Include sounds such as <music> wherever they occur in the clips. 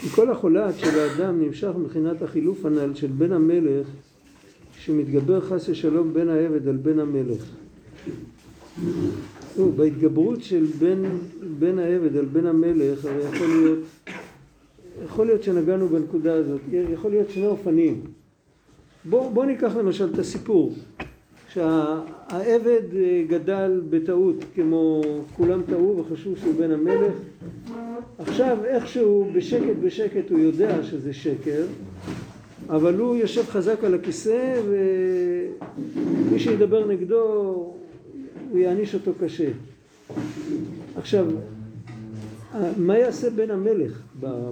כי כל החולת של האדם נמשך מבחינת החילוף הנ"ל של בן המלך שמתגבר חס ושלום בן העבד על בן המלך. בהתגברות של בן, בן העבד על בן המלך הרי יכול להיות יכול להיות שנגענו בנקודה הזאת, יכול להיות שני אופנים. בואו בוא ניקח למשל את הסיפור שהעבד אה, גדל בטעות כמו כולם טעו וחשבו שהוא בן המלך. עכשיו איכשהו בשקט בשקט הוא יודע שזה שקר אבל הוא יושב חזק על הכיסא ומי שידבר נגדו הוא יעניש אותו קשה. עכשיו מה יעשה בן המלך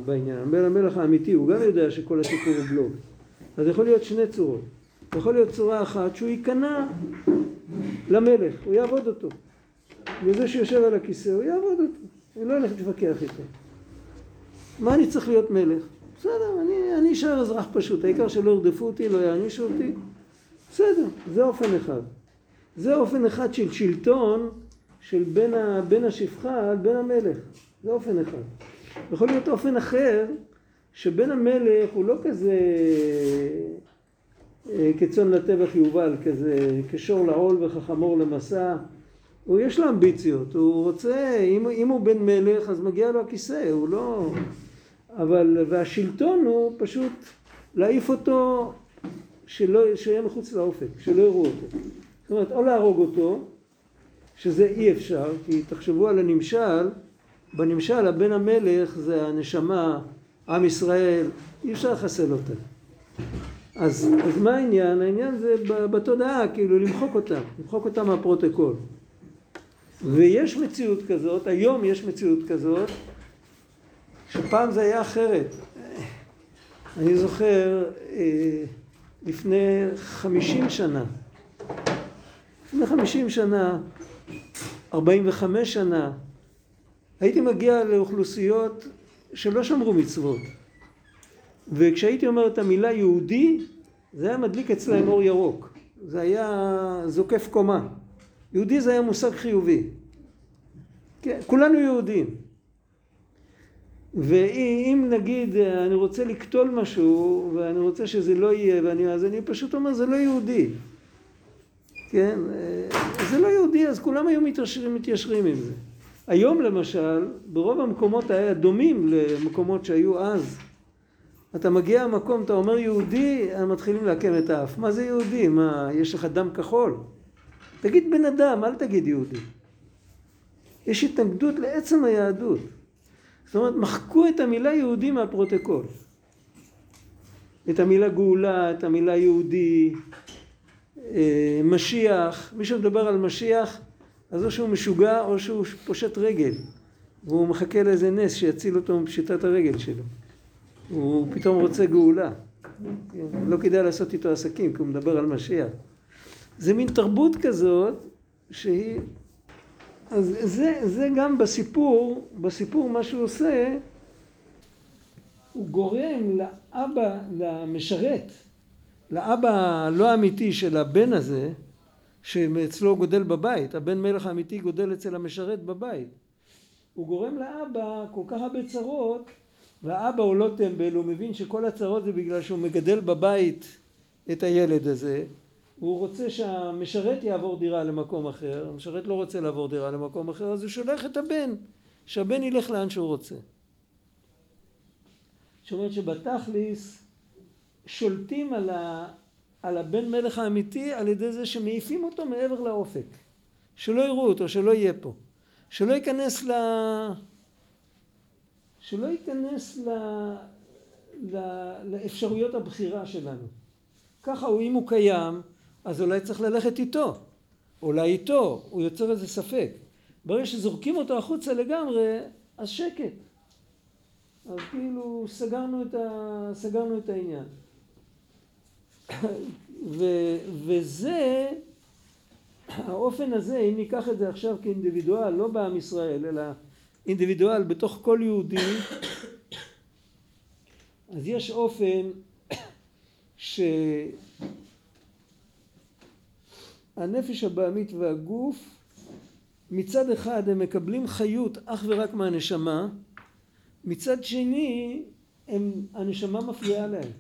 בעניין? בן המלך האמיתי הוא גם יודע שכל הסיפור הוא בלוק אז יכול להיות שני צורות יכול להיות צורה אחת שהוא ייכנע למלך, הוא יעבוד אותו. וזה שיושב על הכיסא, הוא יעבוד אותו. הוא לא ילך להתווכח איתו. מה אני צריך להיות מלך? בסדר, אני, אני אשאר אזרח פשוט, העיקר שלא ירדפו אותי, לא יענישו אותי. בסדר, זה אופן אחד. זה אופן אחד של שלטון של בין, ה, בין השפחה על בין המלך. זה אופן אחד. יכול להיות אופן אחר, שבין המלך הוא לא כזה כצאן לטבח יובל, כזה כשור לעול וכחמור למסע. הוא יש לו אמביציות, הוא רוצה, אם, אם הוא בן מלך אז מגיע לו הכיסא, הוא לא... אבל, והשלטון הוא פשוט להעיף אותו, שלא, שיהיה מחוץ לאופק, שלא יראו אותו. זאת אומרת, או להרוג אותו, שזה אי אפשר, כי תחשבו על הנמשל, בנמשל הבן המלך זה הנשמה, עם ישראל, אי אפשר לחסל אותה. אז, אז מה העניין? העניין זה בתודעה, כאילו למחוק אותם, למחוק אותם מהפרוטוקול. ויש מציאות כזאת, היום יש מציאות כזאת, שפעם זה היה אחרת. אני זוכר אה, לפני חמישים שנה, לפני חמישים שנה, ארבעים וחמש שנה, הייתי מגיע לאוכלוסיות שלא שמרו מצוות. וכשהייתי אומר את המילה יהודי, זה היה מדליק אצלהם אור ירוק. זה היה זוקף קומה. יהודי זה היה מושג חיובי. כן, כולנו יהודים. ואם נגיד אני רוצה לקטול משהו ואני רוצה שזה לא יהיה ואני, אז אני פשוט אומר זה לא יהודי. כן, זה לא יהודי אז כולם היו מתיישרים, מתיישרים עם זה. היום למשל ברוב המקומות האלה דומים למקומות שהיו אז אתה מגיע למקום, אתה אומר יהודי, הם מתחילים לעקם את האף. מה זה יהודי? מה, יש לך דם כחול? תגיד בן אדם, אל תגיד יהודי. יש התנגדות לעצם היהדות. זאת אומרת, מחקו את המילה יהודי מהפרוטוקול. את המילה גאולה, את המילה יהודי, אה, משיח. מי שמדבר על משיח, אז או שהוא משוגע או שהוא פושט רגל. והוא מחכה לאיזה נס שיציל אותו מפשיטת הרגל שלו. הוא פתאום רוצה גאולה. לא כדאי לעשות איתו עסקים, כי הוא מדבר על משיח. זה מין תרבות כזאת שהיא... אז זה, זה גם בסיפור, בסיפור מה שהוא עושה, הוא גורם לאבא, למשרת, לאבא הלא אמיתי של הבן הזה, שאצלו גודל בבית, הבן מלך האמיתי גודל אצל המשרת בבית. הוא גורם לאבא כל כך הרבה צרות והאבא הוא לא טמבל, הוא מבין שכל הצרות זה בגלל שהוא מגדל בבית את הילד הזה. הוא רוצה שהמשרת יעבור דירה למקום אחר, המשרת לא רוצה לעבור דירה למקום אחר, אז הוא שולח את הבן, שהבן ילך לאן שהוא רוצה. זאת אומרת שבתכליס שולטים על, ה, על הבן מלך האמיתי על ידי זה שמעיפים אותו מעבר לאופק. שלא יראו אותו, שלא יהיה פה. שלא ייכנס ל... שלא ייכנס ל... ל... לאפשרויות הבחירה שלנו. ככה הוא, אם הוא קיים, אז אולי צריך ללכת איתו. אולי איתו, הוא יוצר איזה ספק. ברגע שזורקים אותו החוצה לגמרי, אז שקט. אז כאילו סגרנו את, ה... סגרנו את העניין. <coughs> ו... וזה, האופן הזה, אם ניקח את זה עכשיו כאינדיבידואל, לא בעם ישראל, אלא אינדיבידואל בתוך כל יהודי, אז יש אופן שהנפש הבעמית והגוף מצד אחד הם מקבלים חיות אך ורק מהנשמה, מצד שני הם, הנשמה מפריעה להם.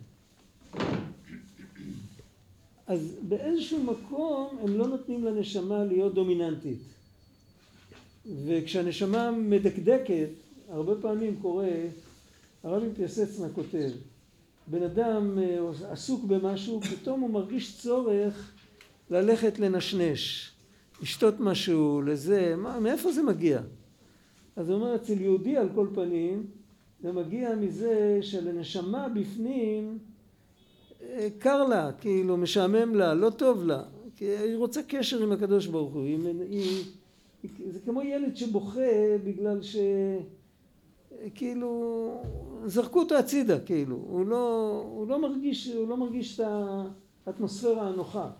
אז באיזשהו מקום הם לא נותנים לנשמה להיות דומיננטית. וכשהנשמה מדקדקת, הרבה פעמים קורה, הרבי פיאסצנה כותב, בן אדם אה, עסוק במשהו, פתאום הוא מרגיש צורך ללכת לנשנש, לשתות משהו, לזה, מה, מאיפה זה מגיע? אז הוא אומר, אצל יהודי על כל פנים, זה מגיע מזה שלנשמה בפנים אה, קר לה, כאילו משעמם לה, לא טוב לה, כי היא רוצה קשר עם הקדוש ברוך הוא, היא, היא, זה כמו ילד שבוכה בגלל ש... כאילו זרקו אותו הצידה כאילו. הוא לא, הוא לא מרגיש, הוא לא מרגיש את האטמוספירה הנוחה.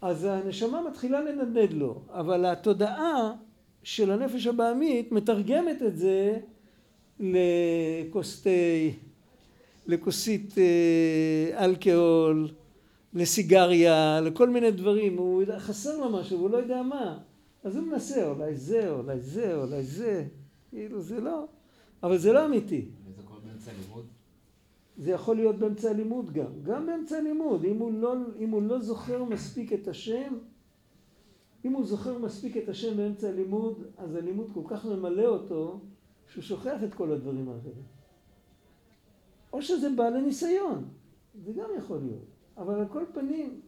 אז הנשמה מתחילה לנדנד לו אבל התודעה של הנפש הבעמית מתרגמת את זה לכוס תה, לכוסית אה, אלכוהול, לסיגריה, לכל מיני דברים, הוא חסר לו משהו, הוא לא יודע מה, אז הוא מנסה, אולי זה, אולי זה, אולי זה, כאילו זה לא, אבל זה לא אמיתי. וזה קורה באמצע לימוד? זה יכול להיות באמצע הלימוד גם, גם באמצע הלימוד, אם הוא לא, אם הוא לא זוכר מספיק את השם, אם הוא זוכר מספיק את השם באמצע הלימוד, אז הלימוד כל כך ממלא אותו, שהוא שוכח את כל הדברים האחרים. או שזה בא לניסיון, זה גם יכול להיות, אבל על כל פנים,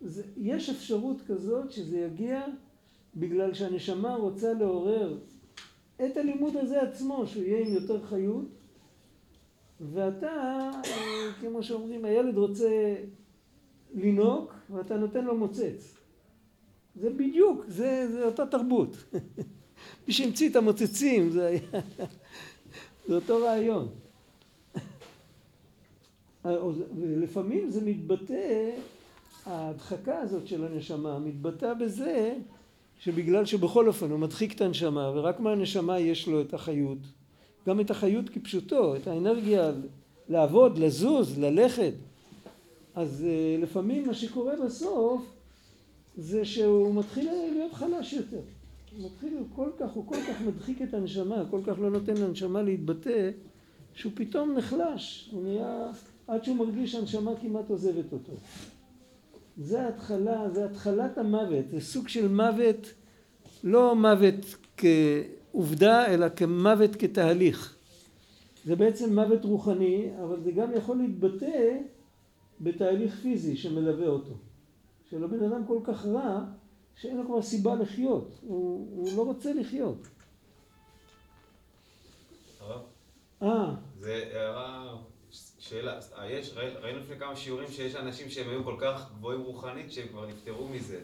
זה, יש אפשרות כזאת שזה יגיע בגלל שהנשמה רוצה לעורר את הלימוד הזה עצמו, שהוא יהיה עם יותר חיות, ואתה, אה, כמו שאומרים, הילד רוצה לנהוג, ואתה נותן לו מוצץ. זה בדיוק, זה, זה אותה תרבות. <laughs> מי שהמציא את המוצצים, זה היה, זה אותו רעיון. ולפעמים זה מתבטא, ההדחקה הזאת של הנשמה מתבטא בזה שבגלל שבכל אופן הוא מדחיק את הנשמה ורק מהנשמה יש לו את החיות, גם את החיות כפשוטו, את האנרגיה לעבוד, לזוז, ללכת. אז אה, לפעמים מה שקורה בסוף זה שהוא מתחיל להיות חלש יותר. הוא מתחיל, הוא כל כך, הוא כל כך מדחיק את הנשמה, כל כך לא נותן לנשמה להתבטא, שהוא פתאום נחלש, הוא נהיה, עד שהוא מרגיש שהנשמה כמעט עוזבת אותו. זה התחלה, זה התחלת המוות, זה סוג של מוות, לא מוות כעובדה, אלא כמוות כתהליך. זה בעצם מוות רוחני, אבל זה גם יכול להתבטא בתהליך פיזי שמלווה אותו. שלבן אדם כל כך רע, שאין לו כבר סיבה לחיות, הוא, הוא לא רוצה לחיות. יש, ראינו לפני כמה שיעורים שיש אנשים שהם היו כל כך גבוהים רוחנית שהם כבר נפטרו מזה.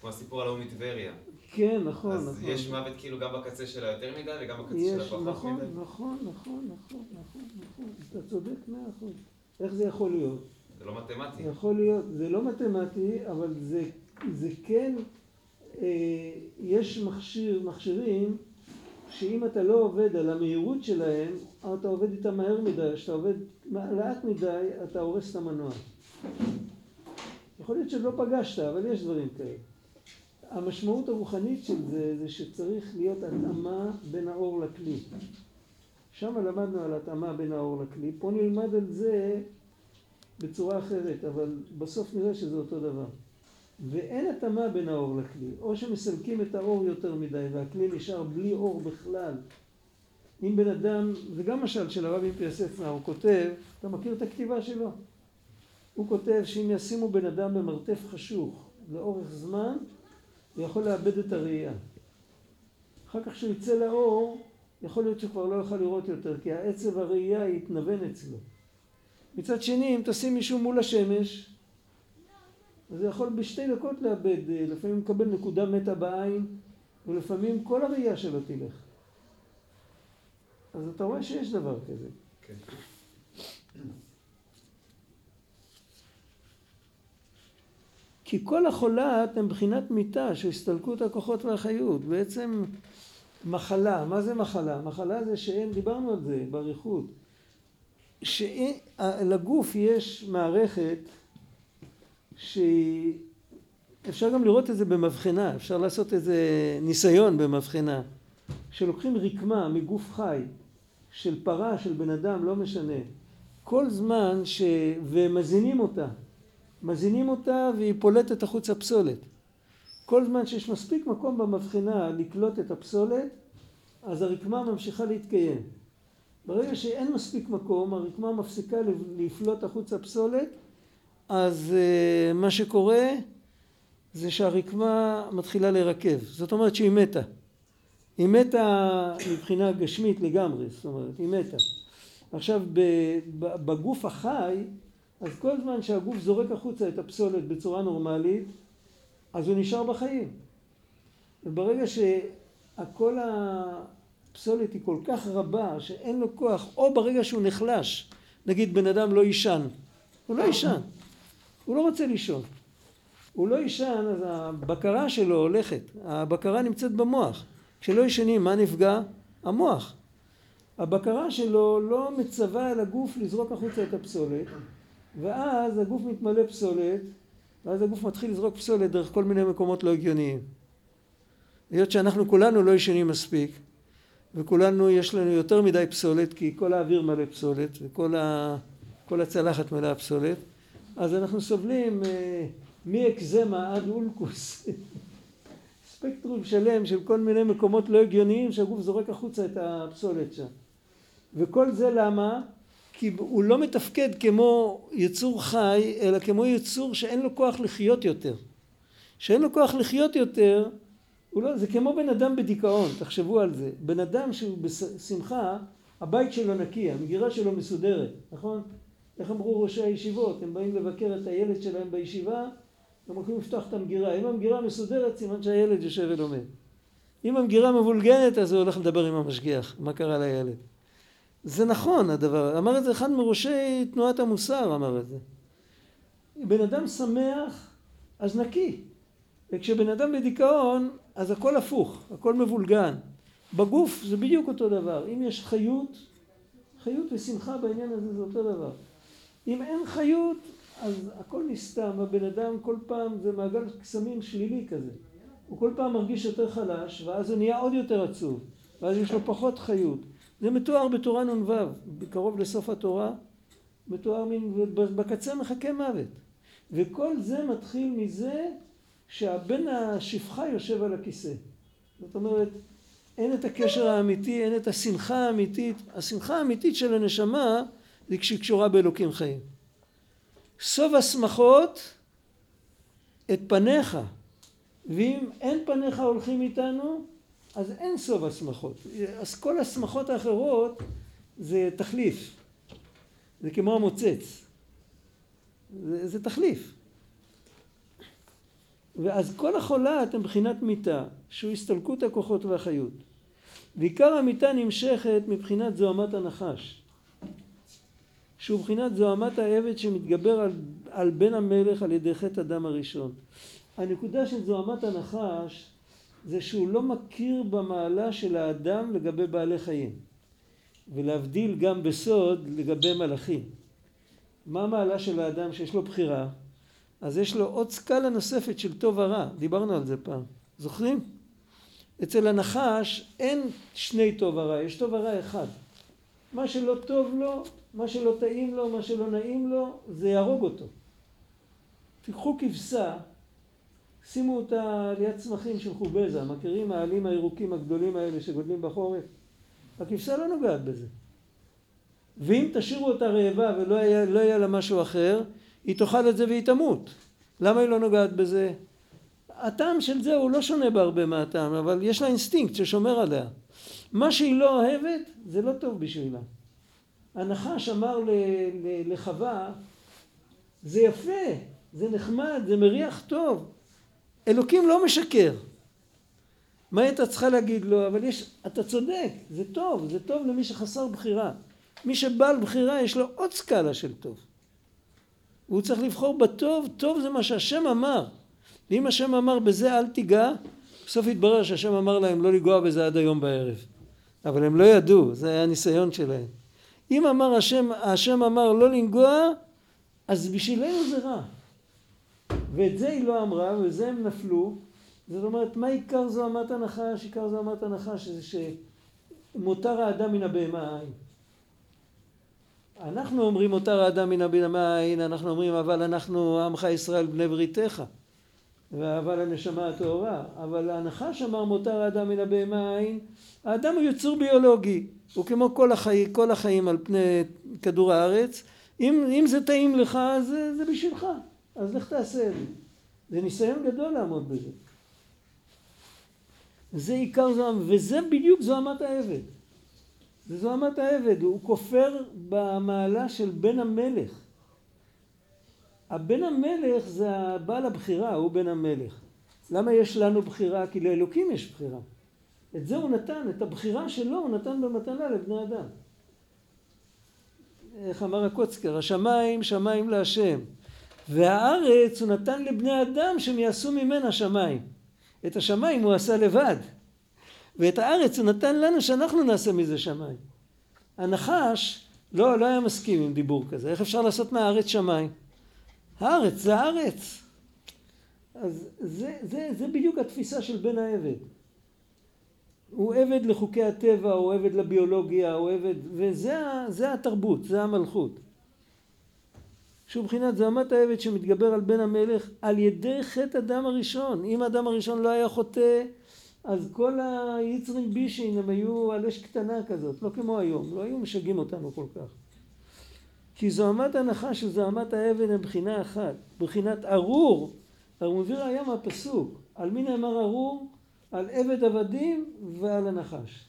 כמו הסיפור על ההוא מטבריה. כן, נכון, אז נכון. אז יש מוות כאילו גם בקצה של היותר מדי וגם בקצה של הפחות נכון, מדי? נכון, נכון, נכון, נכון, נכון, אתה צודק מאה אחוז. איך זה יכול להיות? זה לא מתמטי. יכול להיות, זה לא מתמטי, אבל זה, זה כן, אה, יש מכשיר, מכשירים שאם אתה לא עובד על המהירות שלהם, אתה עובד איתם מהר מדי, כשאתה עובד לאט מדי, אתה הורס את המנוע. יכול להיות שלא פגשת, אבל יש דברים כאלה. המשמעות הרוחנית של זה, זה שצריך להיות התאמה בין האור לכלי. שם למדנו על התאמה בין האור לכלי, פה נלמד על זה בצורה אחרת, אבל בסוף נראה שזה אותו דבר. ואין התאמה בין האור לכלי, או שמסלקים את האור יותר מדי והכלי נשאר בלי אור בכלל. אם בן אדם, זה גם משל של הרבי פיאסצנה, הוא כותב, אתה מכיר את הכתיבה שלו? הוא כותב שאם ישימו בן אדם במרתף חשוך לאורך זמן, הוא יכול לאבד את הראייה. אחר כך כשהוא יצא לאור, יכול להיות שהוא כבר לא יוכל לראות יותר, כי העצב הראייה יתנוון אצלו. מצד שני, אם תשים מישהו מול השמש, אז הוא יכול בשתי דקות לאבד, לפעמים מקבל נקודה מתה בעין, ולפעמים כל הראייה שלו תלך. אז אתה רואה שיש דבר כזה. כן. כי כל החולת הם בחינת מיתה של הסתלקות הכוחות והחיות, בעצם מחלה, מה זה מחלה? מחלה זה שאין, דיברנו על זה באריכות, שלגוף יש מערכת שהיא, אפשר גם לראות את זה במבחנה, אפשר לעשות איזה ניסיון במבחנה, שלוקחים רקמה מגוף חי של פרה, של בן אדם, לא משנה, כל זמן ש... ומזינים אותה, מזינים אותה והיא פולטת החוצה פסולת. כל זמן שיש מספיק מקום במבחנה לקלוט את הפסולת, אז הרקמה ממשיכה להתקיים. ברגע שאין מספיק מקום, הרקמה מפסיקה לפלוט החוצה פסולת, אז uh, מה שקורה זה שהרקמה מתחילה לרכב. זאת אומרת שהיא מתה. היא מתה מבחינה גשמית לגמרי, זאת אומרת, היא מתה. עכשיו בגוף החי, אז כל זמן שהגוף זורק החוצה את הפסולת בצורה נורמלית, אז הוא נשאר בחיים. וברגע שכל הפסולת היא כל כך רבה שאין לו כוח, או ברגע שהוא נחלש, נגיד בן אדם לא יישן, הוא לא יישן, הוא לא רוצה לישון. הוא לא יישן אז הבקרה שלו הולכת, הבקרה נמצאת במוח. כשלא ישנים מה נפגע? המוח. הבקרה שלו לא מצווה על הגוף לזרוק החוצה את הפסולת ואז הגוף מתמלא פסולת ואז הגוף מתחיל לזרוק פסולת דרך כל מיני מקומות לא הגיוניים. היות שאנחנו כולנו לא ישנים מספיק וכולנו יש לנו יותר מדי פסולת כי כל האוויר מלא פסולת וכל ה... הצלחת מלאה פסולת אז אנחנו סובלים אה, מאקזמה עד אולקוס <laughs> ספקטרום שלם של כל מיני מקומות לא הגיוניים שהגוף זורק החוצה את הפסולת שם וכל זה למה? כי הוא לא מתפקד כמו יצור חי אלא כמו יצור שאין לו כוח לחיות יותר שאין לו כוח לחיות יותר לא, זה כמו בן אדם בדיכאון תחשבו על זה בן אדם שהוא בשמחה הבית שלו נקי המגירה שלו מסודרת נכון? איך אמרו ראשי הישיבות? הם באים לבקר את הילד שלהם בישיבה הם הולכים לפתוח את המגירה. אם המגירה מסודרת סימן שהילד יושב ולומד. אם המגירה מבולגנת אז הוא הולך לדבר עם המשגיח מה קרה לילד? זה נכון הדבר, אמר את זה אחד מראשי תנועת המוסר אמר את זה. בן אדם שמח אז נקי, וכשבן אדם בדיכאון אז הכל הפוך, הכל מבולגן. בגוף זה בדיוק אותו דבר, אם יש חיות, חיות ושמחה בעניין הזה זה אותו דבר. אם אין חיות אז הכל נסתם, הבן אדם כל פעם זה מעגל קסמים שלילי כזה. הוא כל פעם מרגיש יותר חלש ואז הוא נהיה עוד יותר עצוב, ואז יש לו פחות חיות. זה מתואר בתורה נ"ו, קרוב לסוף התורה, מתואר מין, בקצה מחכה מוות. וכל זה מתחיל מזה שהבן השפחה יושב על הכיסא. זאת אומרת, אין את הקשר האמיתי, אין את השמחה האמיתית. השמחה האמיתית של הנשמה זה כשהיא קשורה באלוקים חיים. סוב השמחות את פניך, ואם אין פניך הולכים איתנו, אז אין סוף השמחות. אז כל השמחות האחרות זה תחליף. זה כמו המוצץ. זה, זה תחליף. ואז כל החולת הם מבחינת מיתה, שהוא הסתלקות הכוחות והחיות. ועיקר המיתה נמשכת מבחינת זוהמת הנחש, שהוא מבחינת זוהמת העבד שמתגבר על, על בן המלך על ידי חטא הדם הראשון. הנקודה של זוהמת הנחש זה שהוא לא מכיר במעלה של האדם לגבי בעלי חיים ולהבדיל גם בסוד לגבי מלאכים. מה המעלה של האדם שיש לו בחירה? אז יש לו עוד סקאלה נוספת של טוב ורע, דיברנו על זה פעם, זוכרים? אצל הנחש אין שני טוב ורע, יש טוב ורע אחד. מה שלא טוב לו, מה שלא טעים לו, מה שלא נעים לו, זה יהרוג אותו. תיקחו כבשה שימו אותה ליד צמחים של חוביזה, מכירים העלים הירוקים הגדולים האלה שגודלים בחורף? הכבשה לא נוגעת בזה. ואם תשאירו אותה רעבה ולא יהיה, לא יהיה לה משהו אחר, היא תאכל את זה והיא תמות. למה היא לא נוגעת בזה? הטעם של זה הוא לא שונה בהרבה מהטעם, אבל יש לה אינסטינקט ששומר עליה. מה שהיא לא אוהבת, זה לא טוב בשבילה. הנחש אמר לחווה, זה יפה, זה נחמד, זה מריח טוב, אלוקים לא משקר. מה הייתה צריכה להגיד לו? אבל יש, אתה צודק, זה טוב, זה טוב למי שחסר בחירה. מי שבעל בחירה יש לו עוד סקאלה של טוב. והוא צריך לבחור בטוב, טוב זה מה שהשם אמר. ואם השם אמר בזה אל תיגע, בסוף התברר שהשם אמר להם לא לנגוע בזה עד היום בערב. אבל הם לא ידעו, זה היה הניסיון שלהם. אם אמר השם, השם אמר לא לנגוע, אז בשבילנו זה רע. ואת זה היא לא אמרה, וזה הם נפלו. זאת אומרת, מה עיקר זוהמת הנחש? עיקר זוהמת הנחש זה מותר האדם מן הבהמה אין. אנחנו אומרים מותר האדם מן הבהמה אין, אנחנו אומרים אבל אנחנו עמך ישראל בני בריתך. ואהבה לנשמה הטהורה, אבל הנחש אמר מותר האדם מן הבהמה אין, האדם הוא יצור ביולוגי, הוא כמו כל, החי, כל החיים על פני כדור הארץ, אם, אם זה טעים לך זה, זה בשבילך, אז לך תעשה את זה. זה ניסיון גדול לעמוד בזה. זה עיקר זוהם, וזה בדיוק זוהמת העבד. זה זוהמת העבד, הוא כופר במעלה של בן המלך. הבן המלך זה הבעל הבחירה, הוא בן המלך. למה יש לנו בחירה? כי לאלוקים יש בחירה. את זה הוא נתן, את הבחירה שלו הוא נתן במתנה לבני אדם. איך אמר הקוצקר, השמיים שמיים להשם, והארץ הוא נתן לבני אדם שהם יעשו ממנה שמיים. את השמיים הוא עשה לבד, ואת הארץ הוא נתן לנו שאנחנו נעשה מזה שמיים. הנחש לא, לא היה מסכים עם דיבור כזה, איך אפשר לעשות מהארץ שמיים? הארץ זה הארץ. אז זה, זה, זה בדיוק התפיסה של בן העבד. הוא עבד לחוקי הטבע, הוא עבד לביולוגיה, הוא עבד, וזה התרבות, זה המלכות. שהוא מבחינת זעמת העבד שמתגבר על בן המלך על ידי חטא אדם הראשון. אם אדם הראשון לא היה חוטא, אז כל היצרים בישין הם היו על אש קטנה כזאת, לא כמו היום, לא היו משגעים אותנו כל כך. כי זוהמת הנחש וזוהמת העבד הם בחינה אחת, בחינת ארור, הוא מביא ראיה מהפסוק, על מי נאמר ארור? על עבד עבדים ועל הנחש.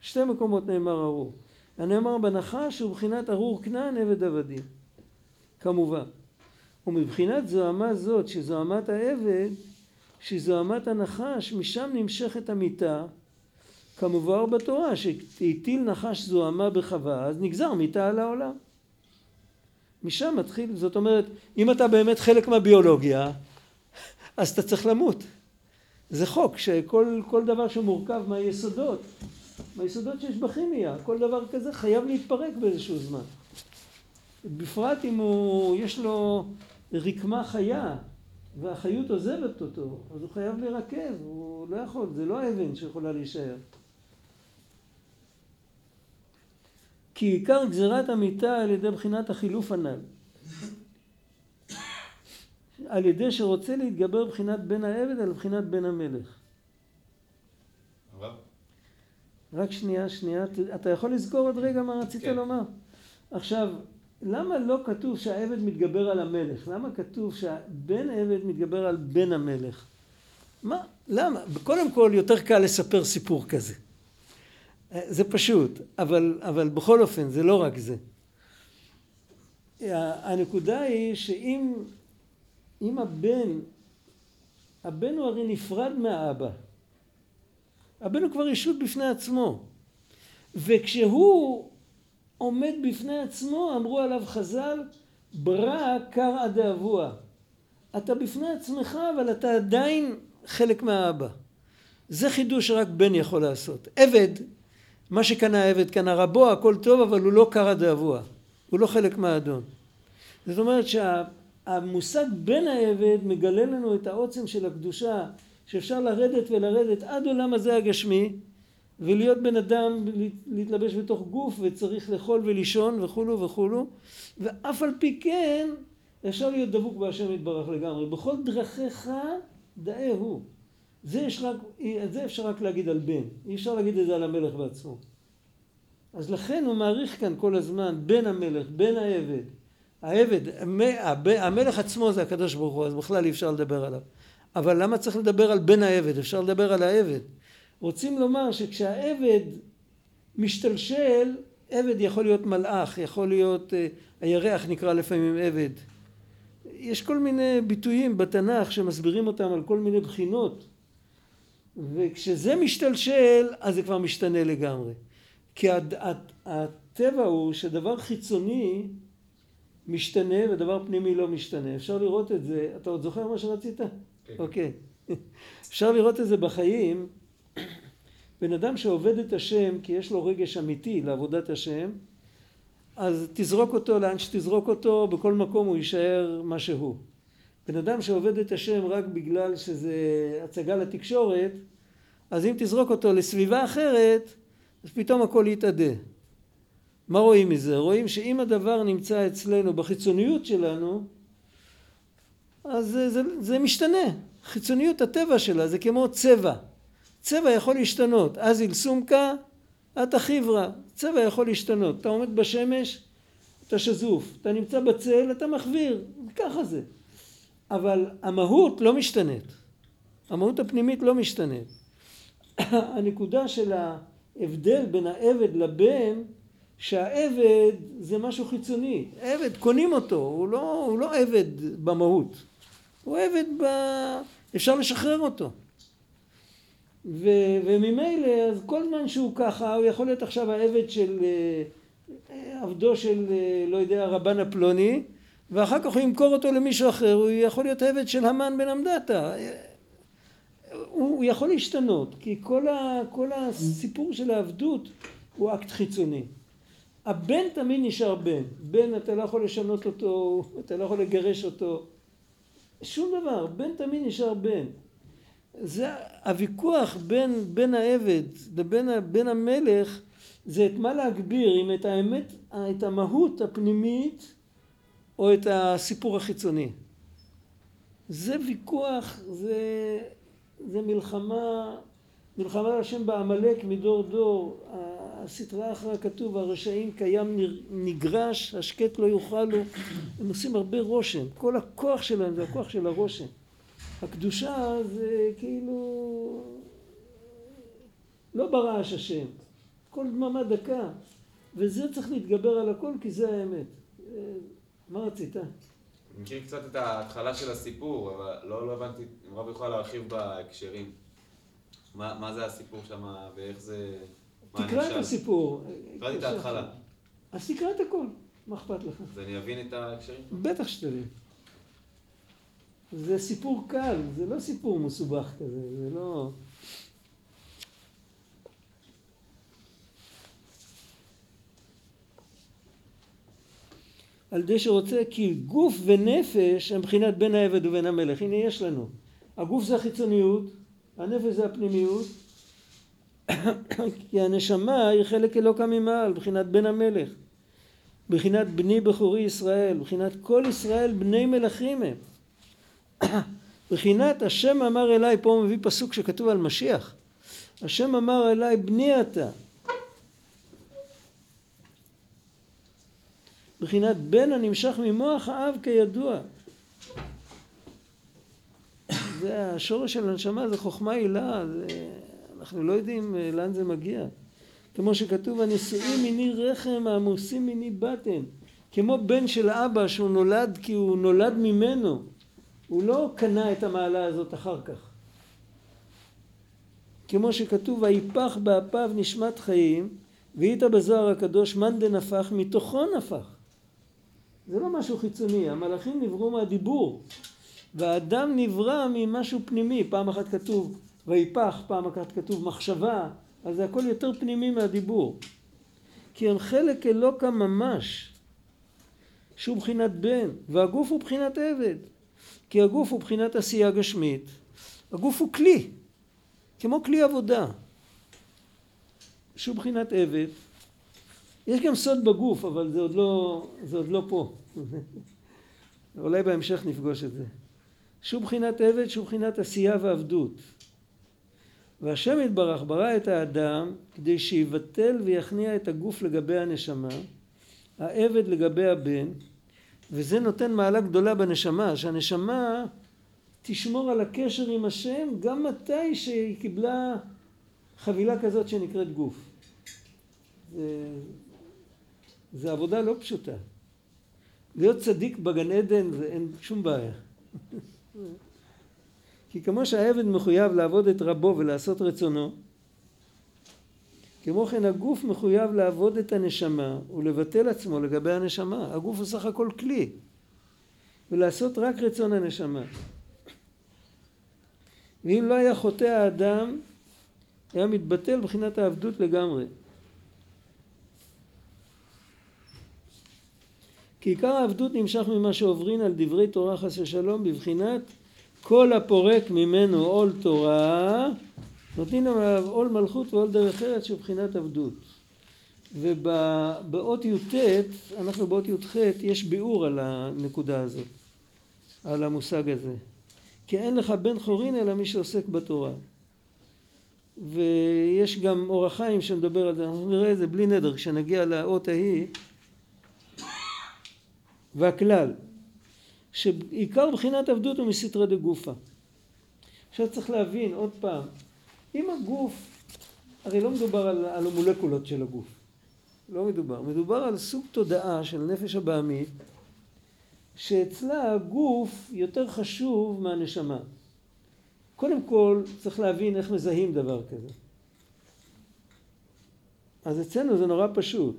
שתי מקומות נאמר ארור. הנאמר בנחש הוא בחינת ארור כנען עבד עבדים. כמובן. ומבחינת זוהמה זאת שזוהמת העבד שזוהמת הנחש משם נמשכת המיתה כמובן בתורה שהטיל נחש זוהמה בחווה אז נגזר מיתה על העולם. משם מתחיל זאת אומרת אם אתה באמת חלק מהביולוגיה אז אתה צריך למות זה חוק שכל דבר שמורכב מהיסודות, מהיסודות שיש בכימיה, כל דבר כזה חייב להתפרק באיזשהו זמן. בפרט אם הוא, יש לו רקמה חיה והחיות עוזבת אותו, אז הוא חייב להירקב, הוא לא יכול, זה לא האבן שיכולה להישאר. כי עיקר גזירת המיטה על ידי בחינת החילוף הנ"ל. על ידי שרוצה להתגבר בחינת בן העבד על בחינת בן המלך. רק שנייה, שנייה, אתה יכול לזכור עוד רגע מה רצית כן. לומר? עכשיו, למה לא כתוב שהעבד מתגבר על המלך? למה כתוב שהבן עבד מתגבר על בן המלך? מה? למה? קודם כל יותר קל לספר סיפור כזה. זה פשוט, אבל, אבל בכל אופן זה לא רק זה. הנקודה היא שאם אם הבן, הבן הוא הרי נפרד מהאבא. הבן הוא כבר ישות בפני עצמו. וכשהוא עומד בפני עצמו, אמרו עליו חז"ל, ברא קרא דאבוה. אתה בפני עצמך, אבל אתה עדיין חלק מהאבא. זה חידוש שרק בן יכול לעשות. עבד, מה שקנה עבד קנה רבו, הכל טוב, אבל הוא לא קרא דאבוה. הוא לא חלק מהאדון. זאת אומרת שה... המושג בן העבד מגלה לנו את העוצם של הקדושה שאפשר לרדת ולרדת עד עולם הזה הגשמי ולהיות בן אדם להתלבש בתוך גוף וצריך לאכול ולישון וכולו וכולו ואף על פי כן אפשר להיות דבוק בהשם יתברך לגמרי בכל דרכיך דאה הוא זה, יש רק, זה אפשר רק להגיד על בן אי אפשר להגיד את זה על המלך בעצמו אז לכן הוא מעריך כאן כל הזמן בן המלך בן העבד העבד, המלך עצמו זה הקדוש ברוך הוא, אז בכלל אי אפשר לדבר עליו. אבל למה צריך לדבר על בן העבד? אפשר לדבר על העבד. רוצים לומר שכשהעבד משתלשל, עבד יכול להיות מלאך, יכול להיות, אה, הירח נקרא לפעמים עבד. יש כל מיני ביטויים בתנ"ך שמסבירים אותם על כל מיני בחינות. וכשזה משתלשל, אז זה כבר משתנה לגמרי. כי הטבע הוא שדבר חיצוני משתנה ודבר פנימי לא משתנה. אפשר לראות את זה, אתה עוד זוכר מה שרצית? כן. אוקיי. <laughs> אפשר לראות את זה בחיים. בן אדם שעובד את השם כי יש לו רגש אמיתי לעבודת השם, אז תזרוק אותו לאן שתזרוק אותו, בכל מקום הוא יישאר מה שהוא. בן אדם שעובד את השם רק בגלל שזה הצגה לתקשורת, אז אם תזרוק אותו לסביבה אחרת, אז פתאום הכל יתאדה. מה רואים מזה? רואים שאם הדבר נמצא אצלנו בחיצוניות שלנו, אז זה, זה, זה משתנה. חיצוניות הטבע שלה זה כמו צבע. צבע יכול להשתנות. אז אילסומקה, אתה חיברה. צבע יכול להשתנות. אתה עומד בשמש, אתה שזוף. אתה נמצא בצל, אתה מחוויר. ככה זה. אבל המהות לא משתנית. המהות הפנימית לא משתנית. <coughs> הנקודה של ההבדל בין העבד לבן שהעבד זה משהו חיצוני. עבד, קונים אותו, הוא לא, הוא לא עבד במהות. הוא עבד ב... אפשר לשחרר אותו. ו, וממילא, אז כל זמן שהוא ככה, הוא יכול להיות עכשיו העבד של אה, עבדו של, אה, לא יודע, רבן הפלוני, ואחר כך הוא ימכור אותו למישהו אחר, הוא יכול להיות עבד של המן בן עמדתה. הוא יכול להשתנות, כי כל, ה, כל הסיפור של העבדות הוא אקט חיצוני. הבן תמיד נשאר בן. בן אתה לא יכול לשנות אותו, אתה לא יכול לגרש אותו. שום דבר, בן תמיד נשאר בן. זה הוויכוח בין, בין העבד לבין בין המלך זה את מה להגביר, אם את האמת, את המהות הפנימית או את הסיפור החיצוני. זה ויכוח, זה, זה מלחמה, מלחמה השם בעמלק מדור דור. הסטרה אחריה כתוב הרשעים קיים נגרש השקט לא יוכלו הם עושים הרבה רושם. כל הכוח שלהם זה הכוח של הרושם. הקדושה זה כאילו לא ברעש השם. כל דממה דקה. וזה צריך להתגבר על הכל כי זה האמת מה רצית? אני מכיר קצת את ההתחלה של הסיפור אבל לא, לא הבנתי אם רב יכול להרחיב בהקשרים מה, מה זה הסיפור שם ואיך זה תקרא את הסיפור. קראתי את ההתחלה. אז תקרא את הכל, מה אכפת לך? אז אני אבין את ההקשרים? בטח שתבין. זה סיפור קל, זה לא סיפור מסובך כזה, זה לא... על ידי שרוצה כי גוף ונפש הם מבחינת בין העבד ובין המלך. הנה יש לנו. הגוף זה החיצוניות, הנפש זה הפנימיות, <coughs> כי הנשמה היא חלק אלוקא ממעל, בחינת בן המלך, בחינת בני בכורי ישראל, בחינת כל ישראל בני מלכים הם. <coughs> בחינת השם אמר אליי, פה הוא מביא פסוק שכתוב על משיח, השם אמר אליי בני אתה. בחינת בן הנמשך ממוח האב כידוע. זה השורש של הנשמה זה חוכמה הילה, זה אנחנו לא יודעים אה, לאן זה מגיע. כמו שכתוב הנשואים מיני רחם העמוסים מיני בטן. כמו בן של אבא שהוא נולד כי הוא נולד ממנו. הוא לא קנה את המעלה הזאת אחר כך. כמו שכתוב ויפח באפיו נשמת חיים והיית בזוהר הקדוש מאן דנפח מתוכו נפח. זה לא משהו חיצוני, המלאכים נבראו מהדיבור והאדם נברא ממשהו פנימי, פעם אחת כתוב ויפח, פעם אחת כתוב מחשבה, אז זה הכל יותר פנימי מהדיבור. כי הם חלק אלוקא ממש, שהוא בחינת בן, והגוף הוא בחינת עבד. כי הגוף הוא בחינת עשייה גשמית, הגוף הוא כלי, כמו כלי עבודה, שהוא בחינת עבד. יש גם סוד בגוף, אבל זה עוד לא, זה עוד לא פה. <laughs> אולי בהמשך נפגוש את זה. שהוא בחינת עבד, שהוא בחינת עשייה ועבדות. והשם יתברך ברא את האדם כדי שיבטל ויכניע את הגוף לגבי הנשמה, העבד לגבי הבן, וזה נותן מעלה גדולה בנשמה, שהנשמה תשמור על הקשר עם השם גם מתי שהיא קיבלה חבילה כזאת שנקראת גוף. זה, זה עבודה לא פשוטה. להיות צדיק בגן עדן זה אין שום בעיה. <laughs> כי כמו שהעבד מחויב לעבוד את רבו ולעשות רצונו, כמו כן הגוף מחויב לעבוד את הנשמה ולבטל עצמו לגבי הנשמה. הגוף הוא סך הכל כלי, ולעשות רק רצון הנשמה. ואם לא היה חוטא האדם, היה מתבטל מבחינת העבדות לגמרי. כי עיקר העבדות נמשך ממה שעוברין על דברי תורה חס ושלום בבחינת כל הפורק ממנו עול תורה נותנים עליו עול מלכות ועול דרך ארץ שהוא בחינת עבדות. ובאות י"ט, אנחנו באות י"ח, יש ביאור על הנקודה הזאת, על המושג הזה. כי אין לך בן חורין אלא מי שעוסק בתורה. ויש גם אור החיים שמדבר על זה, אנחנו נראה את זה בלי נדר כשנגיע לאות ההיא והכלל שעיקר בחינת עבדות הוא מסתרא דגופה. עכשיו צריך להבין עוד פעם, אם הגוף, הרי לא מדובר על, על המולקולות של הגוף, לא מדובר, מדובר על סוג תודעה של נפש הבעמית שאצלה הגוף יותר חשוב מהנשמה. קודם כל צריך להבין איך מזהים דבר כזה. אז אצלנו זה נורא פשוט.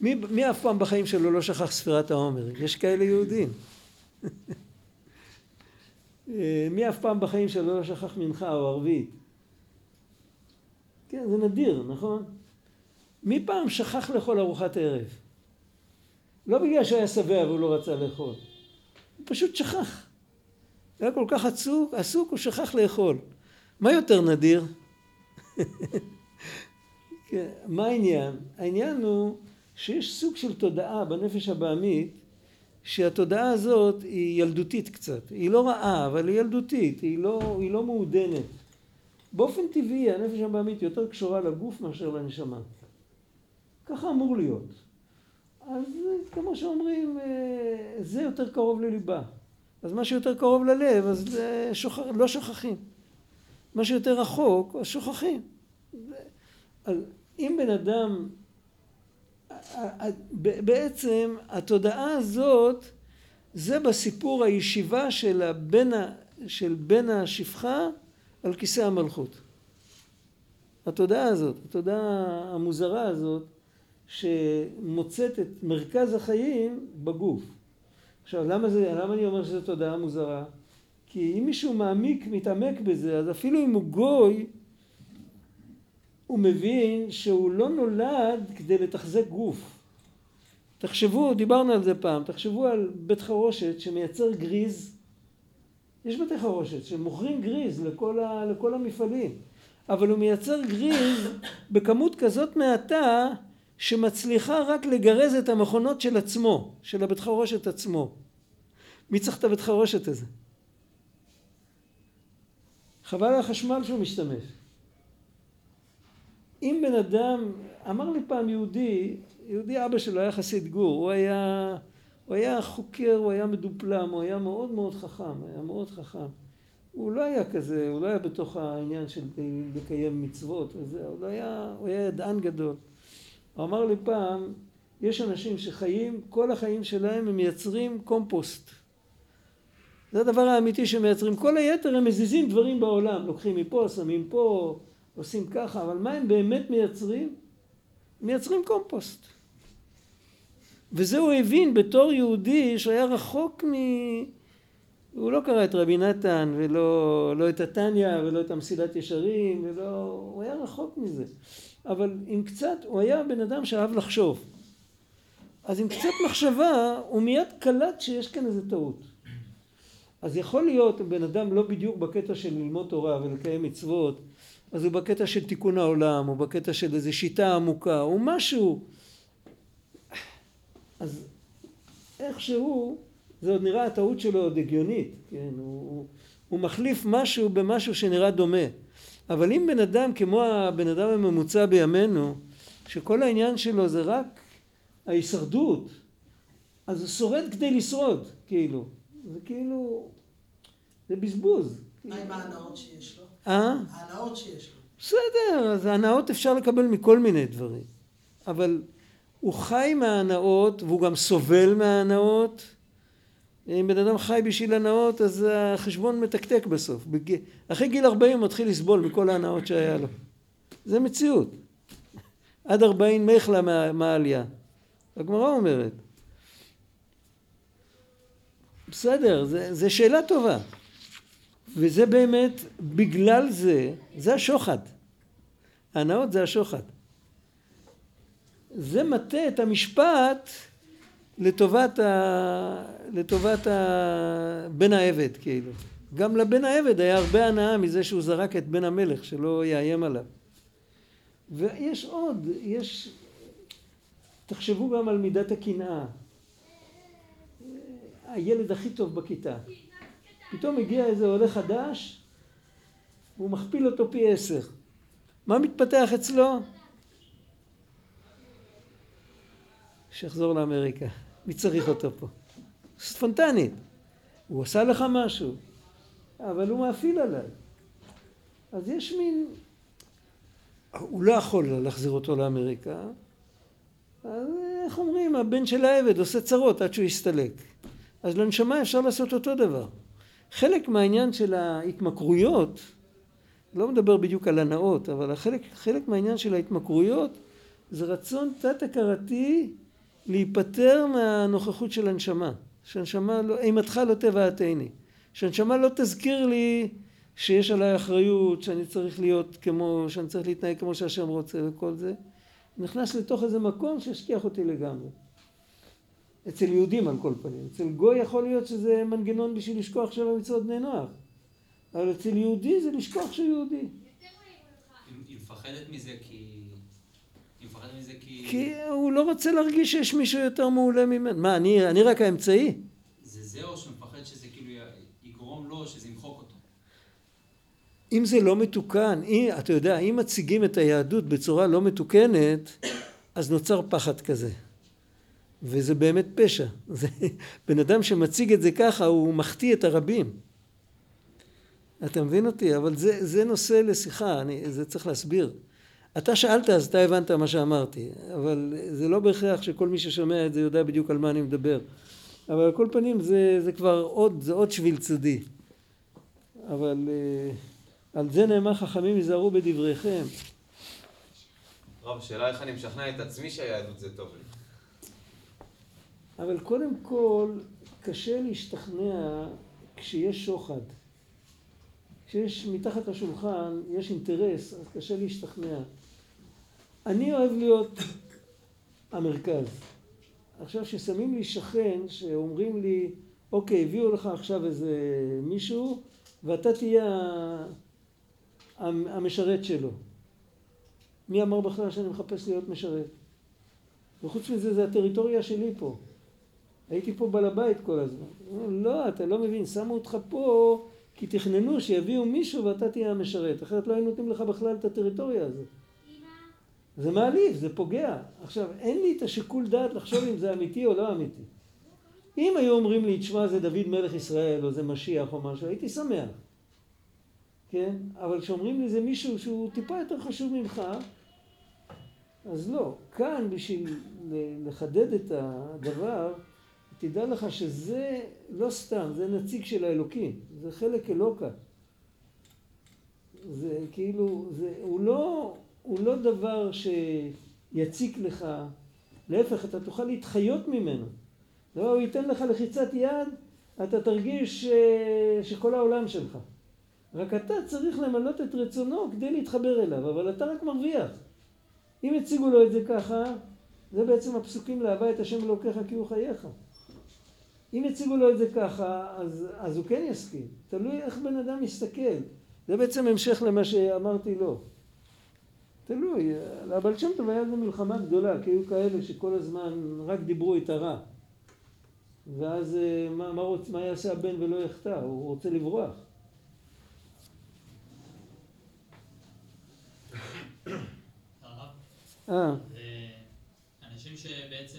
מי, מי אף פעם בחיים שלו לא שכח ספירת העומר? יש כאלה יהודים. מי אף פעם בחיים שלו לא שכח מנחה או ערבית? כן, זה נדיר, נכון? מי פעם שכח לאכול ארוחת ערב? לא בגלל שהיה שבע והוא לא רצה לאכול. הוא פשוט שכח. הוא היה כל כך עסוק, עסוק הוא שכח לאכול. מה יותר נדיר? <laughs> כן, מה העניין? העניין הוא שיש סוג של תודעה בנפש הבעמית שהתודעה הזאת היא ילדותית קצת. היא לא רעה, אבל היא ילדותית, היא לא, היא לא מעודנת. באופן טבעי הנפש הבעמית יותר קשורה לגוף מאשר לנשמה. ככה אמור להיות. אז כמו שאומרים, אה, זה יותר קרוב לליבה. אז מה שיותר קרוב ללב, אז שוכח, לא שוכחים. מה שיותר רחוק, אז שוכחים. אז אם בן אדם, בעצם התודעה הזאת, זה בסיפור הישיבה של הבן, של בן השפחה על כיסא המלכות. התודעה הזאת, התודעה המוזרה הזאת, שמוצאת את מרכז החיים בגוף. עכשיו למה, זה, למה אני אומר שזו תודעה מוזרה? כי אם מישהו מעמיק, מתעמק בזה, אז אפילו אם הוא גוי, הוא מבין שהוא לא נולד כדי לתחזק גוף. תחשבו, דיברנו על זה פעם, תחשבו על בית חרושת שמייצר גריז. יש בתי חרושת שמוכרים גריז לכל, ה, לכל המפעלים, אבל הוא מייצר גריז בכמות כזאת מעטה שמצליחה רק לגרז את המכונות של עצמו, של הבית חרושת עצמו. מי צריך את הבית חרושת הזה? חבל על החשמל שהוא משתמש. אם בן אדם, אמר לי פעם יהודי, יהודי אבא שלו היה חסיד גור, הוא היה, הוא היה חוקר, הוא היה מדופלם, הוא היה מאוד מאוד חכם, היה מאוד חכם. הוא לא היה כזה, הוא לא היה בתוך העניין של לקיים מצוות וזה, הוא לא היה, הוא היה ידען גדול. הוא אמר לי פעם, יש אנשים שחיים, כל החיים שלהם הם מייצרים קומפוסט. זה הדבר האמיתי שמייצרים. כל היתר הם מזיזים דברים בעולם, לוקחים מפה, שמים פה, עושים ככה, אבל מה הם באמת מייצרים? מייצרים קומפוסט. וזה הוא הבין בתור יהודי שהיה רחוק מ... הוא לא קרא את רבי נתן ולא לא את התניא ולא את המסילת ישרים ולא... הוא היה רחוק מזה. אבל עם קצת, הוא היה בן אדם שאהב לחשוב. אז עם קצת מחשבה הוא מיד קלט שיש כאן איזה טעות. אז יכול להיות בן אדם לא בדיוק בקטע של ללמוד תורה ולקיים מצוות, אז הוא בקטע של תיקון העולם, או בקטע של איזו שיטה עמוקה, או משהו. אז איכשהו, זה עוד נראה, הטעות שלו עוד הגיונית, כן? הוא, הוא מחליף משהו במשהו שנראה דומה. אבל אם בן אדם כמו הבן אדם הממוצע בימינו, שכל העניין שלו זה רק ההישרדות, אז הוא שורד כדי לשרוד, כאילו. זה כאילו, זה בזבוז. מה עם ההנאות שיש לו? אה? ההנאות שיש לו. בסדר, אז ההנאות אפשר לקבל מכל מיני דברים. אבל הוא חי מההנאות והוא גם סובל מההנאות. אם בן אדם חי בשביל הנאות אז החשבון מתקתק בסוף. אחרי גיל 40 הוא מתחיל לסבול מכל ההנאות שהיה לו. זה מציאות. עד 40 מחלה מהעלייה. הגמרא אומרת. בסדר, זו שאלה טובה. וזה באמת, בגלל זה, זה השוחד. ההנאות זה השוחד. זה מטה את המשפט לטובת, ה... לטובת ה... בן העבד, כאילו. גם לבן העבד היה הרבה הנאה מזה שהוא זרק את בן המלך, שלא יאיים עליו. ויש עוד, יש... תחשבו גם על מידת הקנאה. הילד הכי טוב בכיתה. פתאום הגיע איזה עולה חדש, והוא מכפיל אותו פי עשר. מה מתפתח אצלו? שיחזור לאמריקה. מי צריך אותו פה? ספונטנית. הוא עשה לך משהו, אבל הוא מאפיל עליי. אז יש מין... הוא לא יכול להחזיר אותו לאמריקה, אז איך אומרים, הבן של העבד עושה צרות עד שהוא יסתלק. אז לנשמה אפשר לעשות אותו דבר. חלק מהעניין של ההתמכרויות, לא מדבר בדיוק על הנאות, אבל חלק, חלק מהעניין של ההתמכרויות זה רצון תת-הכרתי להיפטר מהנוכחות של הנשמה. שהנשמה לא, אימתך לא תבעתני. שהנשמה לא תזכיר לי שיש עליי אחריות, שאני צריך להיות כמו, שאני צריך להתנהג כמו שהשם רוצה וכל זה. נכנס לתוך איזה מקום שהשכיח אותי לגמרי. אצל יהודים על כל פנים. אצל גוי יכול להיות שזה מנגנון בשביל לשכוח שבע מצוות בני נוח. אבל אצל יהודי זה לשכוח שהוא יהודי. היא מפחדת מזה כי... היא מפחדת מזה כי... כי הוא לא רוצה להרגיש שיש מישהו יותר מעולה ממנו. מה, אני, אני רק האמצעי? זה זה או שמפחד שזה כאילו יגרום לו, שזה ימחוק אותו? אם זה לא מתוקן, אם, אתה יודע, אם מציגים את היהדות בצורה לא מתוקנת, אז נוצר פחד כזה. וזה באמת פשע. <laughs> זה, בן אדם שמציג את זה ככה, הוא מחטיא את הרבים. אתה מבין אותי? אבל זה, זה נושא לשיחה, אני, זה צריך להסביר. אתה שאלת אז אתה הבנת מה שאמרתי, אבל זה לא בהכרח שכל מי ששומע את זה יודע בדיוק על מה אני מדבר. אבל על כל פנים זה, זה כבר עוד, זה עוד שביל צדי. אבל אה, על זה נאמר חכמים היזהרו בדבריכם. רב, השאלה איך אני משכנע את עצמי שהיהדות זה טוב לי. אבל קודם כל, קשה להשתכנע כשיש שוחד. כשיש מתחת לשולחן, יש אינטרס, אז קשה להשתכנע. אני אוהב להיות המרכז. עכשיו, ששמים לי שכן, שאומרים לי, אוקיי, הביאו לך עכשיו איזה מישהו, ואתה תהיה המשרת שלו. מי אמר בכלל שאני מחפש להיות משרת? וחוץ מזה, זה הטריטוריה שלי פה. הייתי פה בעל הבית כל הזמן. לא, אתה לא מבין, שמו אותך פה כי תכננו שיביאו מישהו ואתה תהיה המשרת, אחרת לא היו נותנים לך בכלל את הטריטוריה הזאת. זה מעליב, זה פוגע. עכשיו, אין לי את השיקול דעת לחשוב אם זה אמיתי או לא אמיתי. אם היו אומרים לי, תשמע, זה דוד מלך ישראל, או זה משיח או משהו, הייתי שמח. כן? אבל כשאומרים לי זה מישהו שהוא טיפה יותר חשוב ממך, אז לא. כאן, בשביל לחדד את הדבר, תדע לך שזה לא סתם, זה נציג של האלוקים, זה חלק אלוקה. זה כאילו, זה, הוא, לא, הוא לא דבר שיציק לך, להפך, אתה תוכל להתחיות ממנו. לא, הוא ייתן לך לחיצת יד, אתה תרגיש ש, שכל העולם שלך. רק אתה צריך למלות את רצונו כדי להתחבר אליו, אבל אתה רק מרוויח. אם הציגו לו את זה ככה, זה בעצם הפסוקים לאהבה את השם אלוקיך כי הוא חייך. אם יציגו לו את זה ככה, אז, אז הוא כן יסכים. תלוי איך בן אדם מסתכל. זה בעצם המשך למה שאמרתי לו. תלוי. לבעל שם טוב היה איזו מלחמה גדולה, כי היו כאלה שכל הזמן רק דיברו את הרע. ואז אה, מה, מה, רוצ, מה יעשה הבן ולא יחטא? הוא רוצה לברוח. <coughs> אה. אנשים שבעצם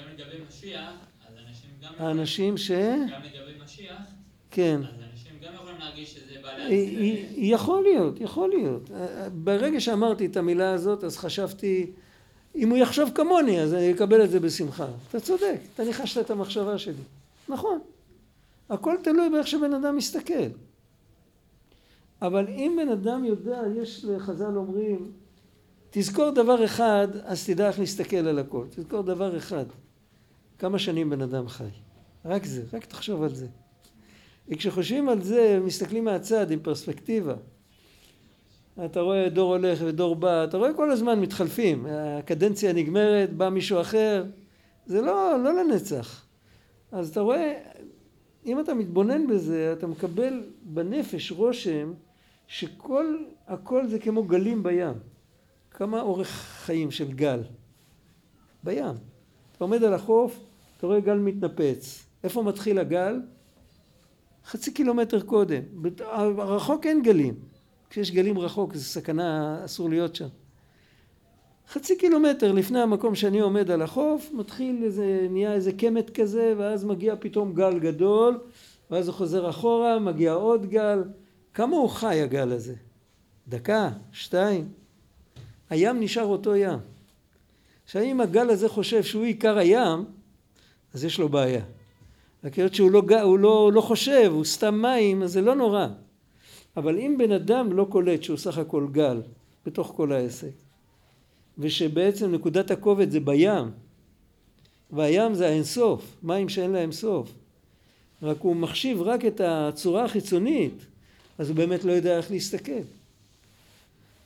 גם לגבי משיח, אז אנשים גם... האנשים ש... גם לגבי משיח, כן. אז אנשים גם יכולים להרגיש שזה בא להציל... יכול להיות, יכול להיות. ברגע שאמרתי את המילה הזאת, אז חשבתי, אם הוא יחשוב כמוני, אז אני אקבל את זה בשמחה. אתה צודק, אתה ניחשת את המחשבה שלי. נכון. הכל תלוי באיך שבן אדם מסתכל. אבל אם בן אדם יודע, יש לחז"ל אומרים, תזכור דבר אחד, אז תדע איך להסתכל על הכל. תזכור דבר אחד. כמה שנים בן אדם חי. רק זה, רק תחשוב על זה. וכשחושבים על זה, מסתכלים מהצד עם פרספקטיבה. אתה רואה דור הולך ודור בא, אתה רואה כל הזמן מתחלפים. הקדנציה נגמרת, בא מישהו אחר. זה לא, לא לנצח. אז אתה רואה, אם אתה מתבונן בזה, אתה מקבל בנפש רושם שכל, הכל זה כמו גלים בים. כמה אורך חיים של גל? בים. אתה עומד על החוף, אתה רואה גל מתנפץ. איפה מתחיל הגל? חצי קילומטר קודם. רחוק אין גלים. כשיש גלים רחוק זו סכנה, אסור להיות שם. חצי קילומטר לפני המקום שאני עומד על החוף, מתחיל איזה, נהיה איזה קמט כזה, ואז מגיע פתאום גל גדול, ואז הוא חוזר אחורה, מגיע עוד גל. כמה הוא חי הגל הזה? דקה? שתיים? הים נשאר אותו ים. עכשיו אם הגל הזה חושב שהוא עיקר הים, אז יש לו בעיה. רק היות שהוא לא, הוא לא, לא חושב, הוא סתם מים, אז זה לא נורא. אבל אם בן אדם לא קולט שהוא סך הכל גל בתוך כל העסק, ושבעצם נקודת הכובד זה בים, והים זה האינסוף, מים שאין להם סוף, רק הוא מחשיב רק את הצורה החיצונית, אז הוא באמת לא יודע איך להסתכל.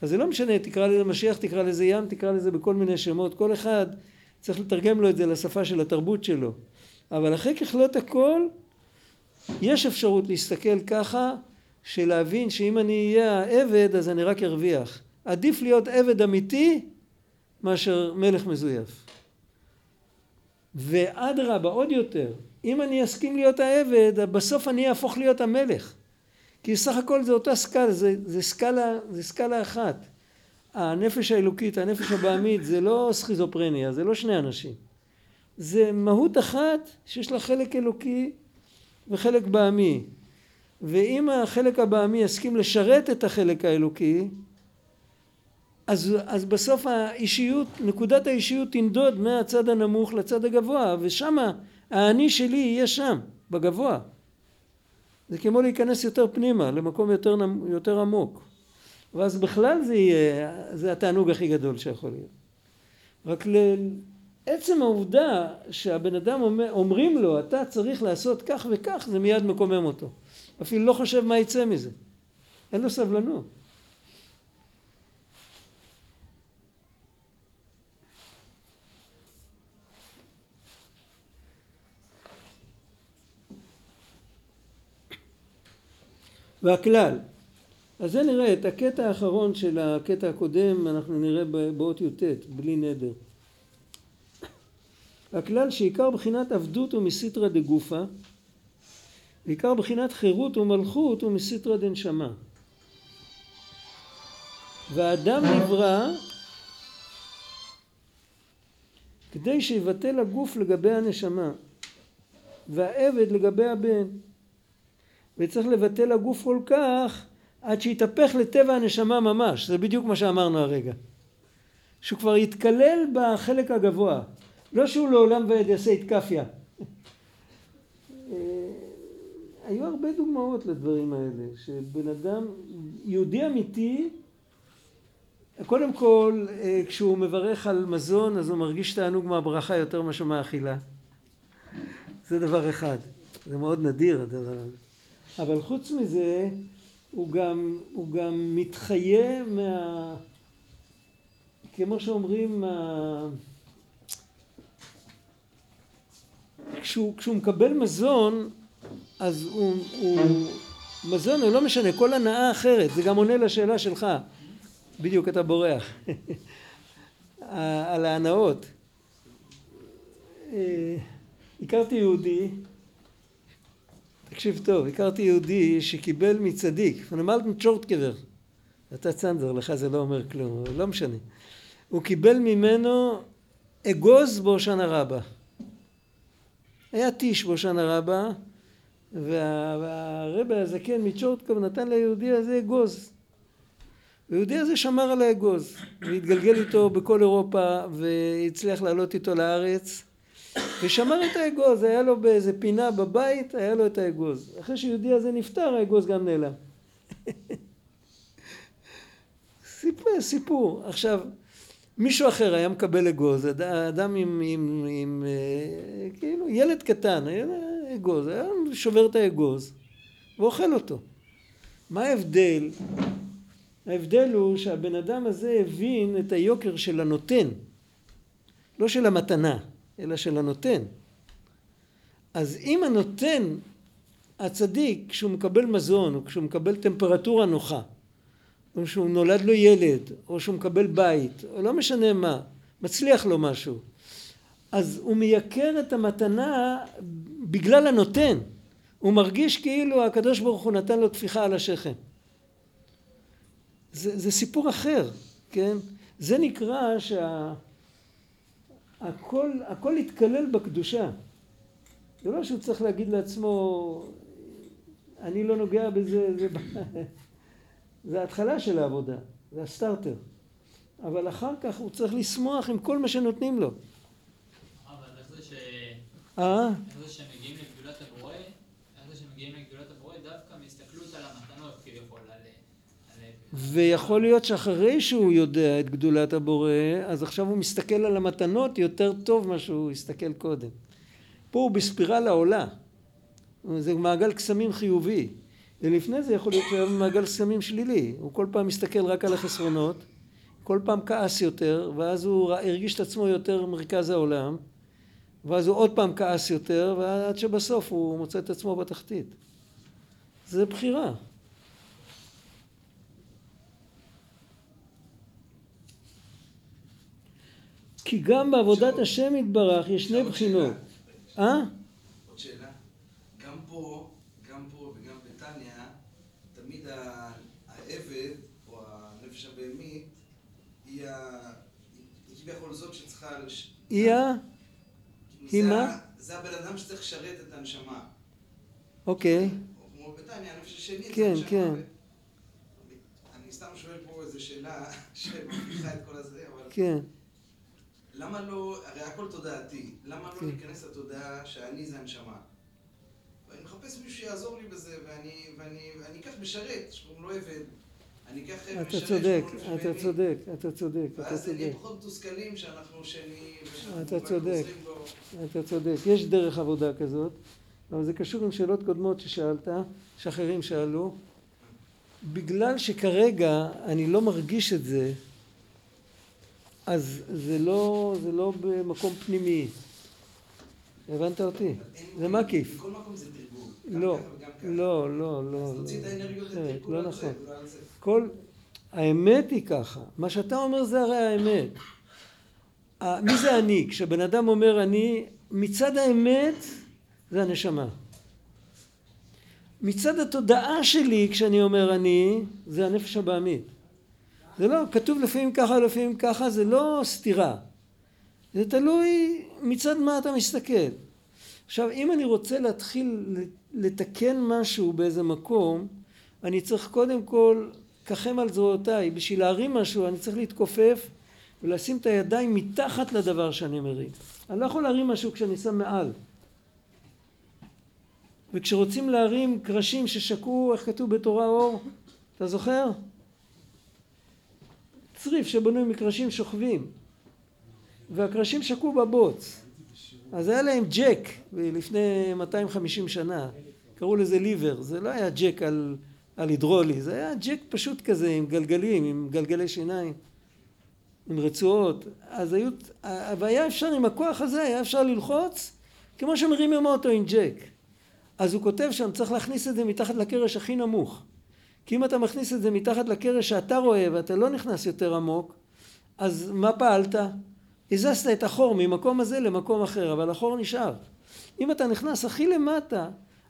אז זה לא משנה, תקרא לזה משיח, תקרא לזה ים, תקרא לזה בכל מיני שמות, כל אחד צריך לתרגם לו את זה לשפה של התרבות שלו. אבל אחרי ככלות הכל, יש אפשרות להסתכל ככה, של להבין שאם אני אהיה העבד אז אני רק ארוויח. עדיף להיות עבד אמיתי מאשר מלך מזויף. ואדרבה, עוד יותר, אם אני אסכים להיות העבד, בסוף אני אהפוך להיות המלך. כי סך הכל זה אותה סקאלה, זה, זה, סקאלה, זה סקאלה אחת. הנפש האלוקית, הנפש הבעמית, זה לא סכיזופרניה, זה לא שני אנשים. זה מהות אחת שיש לה חלק אלוקי וחלק בעמי. ואם החלק הבעמי יסכים לשרת את החלק האלוקי, אז, אז בסוף האישיות, נקודת האישיות תנדוד מהצד הנמוך לצד הגבוה, ושם האני שלי יהיה שם, בגבוה. זה כמו להיכנס יותר פנימה, למקום יותר, יותר עמוק. ואז בכלל זה יהיה, זה התענוג הכי גדול שיכול להיות. רק לעצם העובדה שהבן אדם אומר, אומרים לו, אתה צריך לעשות כך וכך, זה מיד מקומם אותו. אפילו לא חושב מה יצא מזה. אין לו סבלנות. והכלל. אז זה נראה את הקטע האחרון של הקטע הקודם, אנחנו נראה באות י"ט, בלי נדר. הכלל שעיקר בחינת עבדות ומסיתרא דגופה, ועיקר בחינת חירות ומלכות ומסיתרא דנשמה. והאדם נברא כדי שיבטל הגוף לגבי הנשמה, והעבד לגבי הבן. וצריך לבטל הגוף כל כך עד שיתהפך לטבע הנשמה ממש, זה בדיוק מה שאמרנו הרגע. שהוא כבר יתקלל בחלק הגבוה, לא שהוא לעולם ועד יעשה איתקפיה. אה, היו הרבה דוגמאות לדברים האלה, שבן אדם, יהודי אמיתי, קודם כל אה, כשהוא מברך על מזון אז הוא מרגיש תענוג מהברכה יותר מאשר מהאכילה. זה דבר אחד, זה מאוד נדיר הדבר הזה. אבל חוץ מזה הוא גם, הוא גם מתחיה מה... כמו שאומרים, מה... כשהוא, כשהוא מקבל מזון אז הוא, הוא מזון הוא לא משנה כל הנאה אחרת זה גם עונה לשאלה שלך. בדיוק אתה בורח. <laughs> על ההנאות. אה, הכרתי יהודי תקשיב טוב, הכרתי יהודי שקיבל מצדיק, פנמלטן צ'ורטקבר, אתה צנדר, לך זה לא אומר כלום, לא משנה. הוא קיבל ממנו אגוז בהושענא רבה. היה טיש בהושענא רבה, והרבה הזקן מצ'ורטקוב נתן ליהודי הזה אגוז. היהודי הזה שמר על האגוז, והתגלגל איתו בכל אירופה, והצליח לעלות איתו לארץ. ושמר את האגוז, היה לו באיזה פינה בבית, היה לו את האגוז. אחרי שיהודי הזה נפטר, האגוז גם נעלם. <laughs> סיפור, סיפור. עכשיו, מישהו אחר היה מקבל אגוז, אדם עם, עם, עם אה, כאילו ילד קטן, היה אגוז, היה שובר את האגוז ואוכל אותו. מה ההבדל? ההבדל הוא שהבן אדם הזה הבין את היוקר של הנותן, לא של המתנה. אלא של הנותן. אז אם הנותן הצדיק, כשהוא מקבל מזון, או כשהוא מקבל טמפרטורה נוחה, או שהוא נולד לו ילד, או שהוא מקבל בית, או לא משנה מה, מצליח לו משהו, אז הוא מייקר את המתנה בגלל הנותן. הוא מרגיש כאילו הקדוש ברוך הוא נתן לו טפיחה על השכם. זה, זה סיפור אחר, כן? זה נקרא שהכל הכל התקלל בקדושה. זה לא שהוא צריך להגיד לעצמו, אני לא נוגע בזה, זה, <laughs> זה ההתחלה של העבודה, זה הסטארטר. אבל אחר כך הוא צריך לשמוח עם כל מה שנותנים לו. אבל איך זה ש... אה? איך זה שמגיעים לגדולת הבורא, איך זה שמגיעים לגדולת הבורא דווקא מהסתכלות על המתנות כביכול, על... על... ויכול להיות שאחרי שהוא יודע את גדולת הבורא, אז עכשיו הוא מסתכל על המתנות יותר טוב ממה שהוא הסתכל קודם. פה הוא בספירלה עולה. זה מעגל קסמים חיובי. ולפני זה יכול להיות שהוא היה במעגל קסמים שלילי. הוא כל פעם מסתכל רק על החסרונות, כל פעם כעס יותר, ואז הוא הרגיש את עצמו יותר מרכז העולם, ואז הוא עוד פעם כעס יותר, ועד שבסוף הוא מוצא את עצמו בתחתית. זה בחירה. כי גם בעבודת השם יתברך יש שני בחינות. אה? עוד שאלה. גם פה, גם פה וגם בתניא, תמיד ה- העבד, או הנפש הבהמית, היא כביכול זאת שצריכה... היא ה... היא מה? זה הבן אדם שצריך לשרת את הנשמה. אוקיי. או כמו בתניא, הנפש השני זה כן, הנשמה. כן. ו- אני סתם שואל פה איזו שאלה <laughs> שמבטיחה את כל הזה, אבל... כן. למה לא, הרי הכל תודעתי, למה כן. לא להיכנס לתודעה שאני זה הנשמה? ואני מחפש מישהו שיעזור לי בזה, ואני, ואני, ואני אקח משרת, שקוראים לו עבד, אני אקח אתה משרת צודק, שקוראים לו אתה צודק, אתה צודק, אתה ואז נהיה צודק. פחות מתוסכלים שאנחנו שני, אתה צודק. אתה צודק. יש דרך עבודה כזאת, אבל זה קשור עם שאלות קודמות ששאלת, שאחרים שאלו. בגלל שכרגע אני לא מרגיש את זה, אז זה לא, זה לא במקום פנימי. הבנת אותי? זה מקיף. בכל מקום זה תרגול. גם לא. לא, לא, לא. אז תוציא את לא. האנרגיות אחרת, לתרגול לא נכון. כל... האמת היא ככה, מה שאתה אומר זה הרי האמת. מי זה אני? כשבן אדם אומר אני, מצד האמת זה הנשמה. מצד התודעה שלי כשאני אומר אני, זה הנפש הבעמית. זה לא, כתוב לפעמים ככה, לפעמים ככה, זה לא סתירה. זה תלוי מצד מה אתה מסתכל. עכשיו, אם אני רוצה להתחיל לתקן משהו באיזה מקום, אני צריך קודם כל ככם על זרועותיי. בשביל להרים משהו אני צריך להתכופף ולשים את הידיים מתחת לדבר שאני מרים. אני לא יכול להרים משהו כשאני שם מעל. וכשרוצים להרים קרשים ששקעו, איך כתוב בתורה אור? אתה זוכר? צריף שבנוי מקרשים שוכבים. והקרשים שקעו בבוץ. אז היה להם ג'ק לפני 250 שנה. קראו לזה ליבר. זה לא היה ג'ק על, על הידרולי, זה היה ג'ק פשוט כזה עם גלגלים, עם גלגלי שיניים, עם רצועות. אז היו, והיה אפשר עם הכוח הזה, היה אפשר ללחוץ כמו שמרימים אוטו עם ג'ק. אז הוא כותב שם, צריך להכניס את זה מתחת לקרש הכי נמוך. כי אם אתה מכניס את זה מתחת לקרש שאתה רואה ואתה לא נכנס יותר עמוק, אז מה פעלת? הזזת את החור ממקום הזה למקום אחר, אבל החור נשאר. אם אתה נכנס הכי למטה,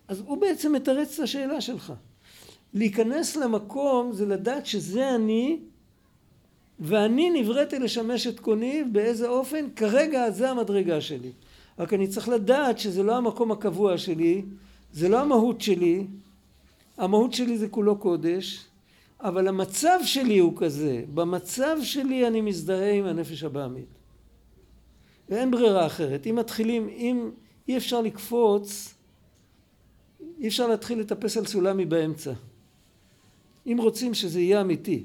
אז הוא בעצם מתרץ את השאלה שלך. להיכנס למקום זה לדעת שזה אני, ואני נבראתי לשמש את קוני באיזה אופן, כרגע זה המדרגה שלי. רק אני צריך לדעת שזה לא המקום הקבוע שלי, זה לא המהות שלי, המהות שלי זה כולו קודש, אבל המצב שלי הוא כזה, במצב שלי אני מזדהה עם הנפש הבעמית. ואין ברירה אחרת. אם מתחילים, אם אי אפשר לקפוץ, אי אפשר להתחיל לטפס על סולמי באמצע. אם רוצים שזה יהיה אמיתי.